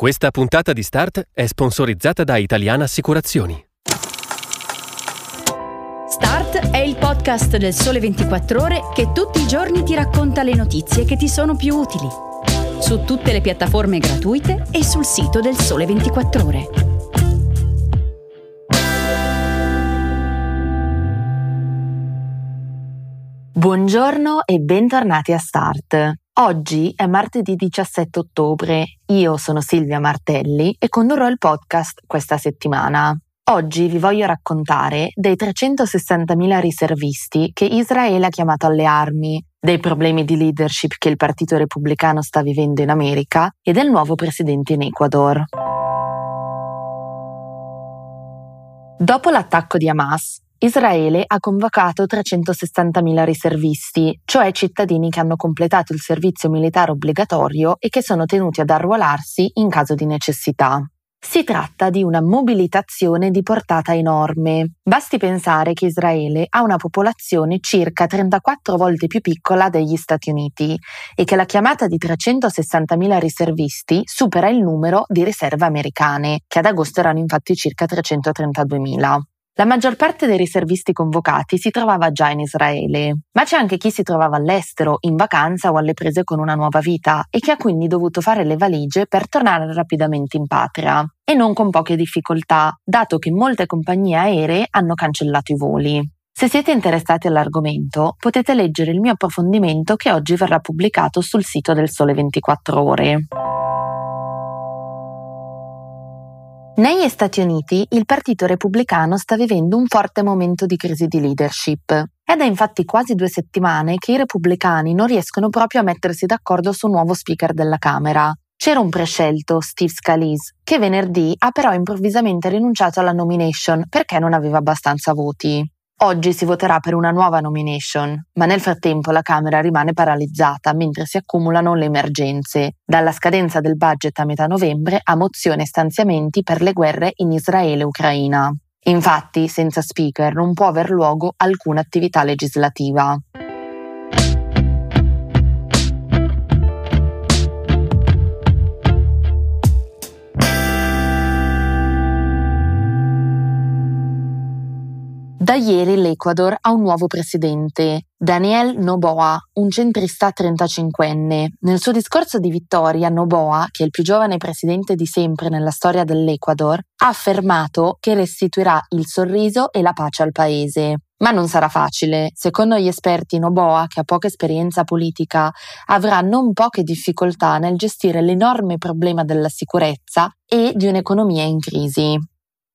Questa puntata di Start è sponsorizzata da Italiana Assicurazioni. Start è il podcast del Sole 24 Ore che tutti i giorni ti racconta le notizie che ti sono più utili. Su tutte le piattaforme gratuite e sul sito del Sole 24 Ore. Buongiorno e bentornati a Start. Oggi è martedì 17 ottobre, io sono Silvia Martelli e condurrò il podcast questa settimana. Oggi vi voglio raccontare dei 360.000 riservisti che Israele ha chiamato alle armi, dei problemi di leadership che il Partito Repubblicano sta vivendo in America e del nuovo presidente in Ecuador. Dopo l'attacco di Hamas, Israele ha convocato 360.000 riservisti, cioè cittadini che hanno completato il servizio militare obbligatorio e che sono tenuti ad arruolarsi in caso di necessità. Si tratta di una mobilitazione di portata enorme. Basti pensare che Israele ha una popolazione circa 34 volte più piccola degli Stati Uniti e che la chiamata di 360.000 riservisti supera il numero di riserve americane, che ad agosto erano infatti circa 332.000. La maggior parte dei riservisti convocati si trovava già in Israele, ma c'è anche chi si trovava all'estero, in vacanza o alle prese con una nuova vita e che ha quindi dovuto fare le valigie per tornare rapidamente in patria. E non con poche difficoltà, dato che molte compagnie aeree hanno cancellato i voli. Se siete interessati all'argomento, potete leggere il mio approfondimento che oggi verrà pubblicato sul sito del Sole 24 Ore. Negli Stati Uniti il Partito Repubblicano sta vivendo un forte momento di crisi di leadership. È da infatti quasi due settimane che i repubblicani non riescono proprio a mettersi d'accordo su un nuovo speaker della Camera. C'era un prescelto, Steve Scalise, che venerdì ha però improvvisamente rinunciato alla nomination perché non aveva abbastanza voti. Oggi si voterà per una nuova nomination, ma nel frattempo la Camera rimane paralizzata mentre si accumulano le emergenze, dalla scadenza del budget a metà novembre a mozioni e stanziamenti per le guerre in Israele e Ucraina. Infatti, senza speaker non può aver luogo alcuna attività legislativa. Da ieri l'Ecuador ha un nuovo presidente, Daniel Noboa, un centrista 35enne. Nel suo discorso di vittoria, Noboa, che è il più giovane presidente di sempre nella storia dell'Ecuador, ha affermato che restituirà il sorriso e la pace al paese. Ma non sarà facile. Secondo gli esperti, Noboa, che ha poca esperienza politica, avrà non poche difficoltà nel gestire l'enorme problema della sicurezza e di un'economia in crisi.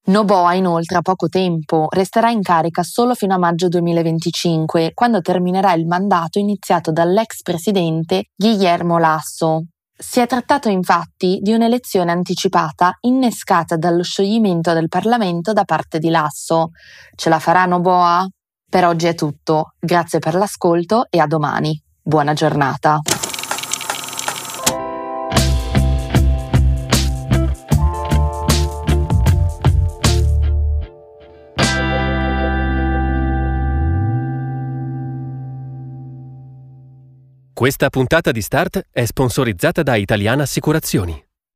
Noboa inoltre ha poco tempo, resterà in carica solo fino a maggio 2025, quando terminerà il mandato iniziato dall'ex presidente Guillermo Lasso. Si è trattato infatti di un'elezione anticipata innescata dallo scioglimento del Parlamento da parte di Lasso. Ce la farà Noboa? Per oggi è tutto, grazie per l'ascolto e a domani. Buona giornata. Questa puntata di Start è sponsorizzata da Italiana Assicurazioni.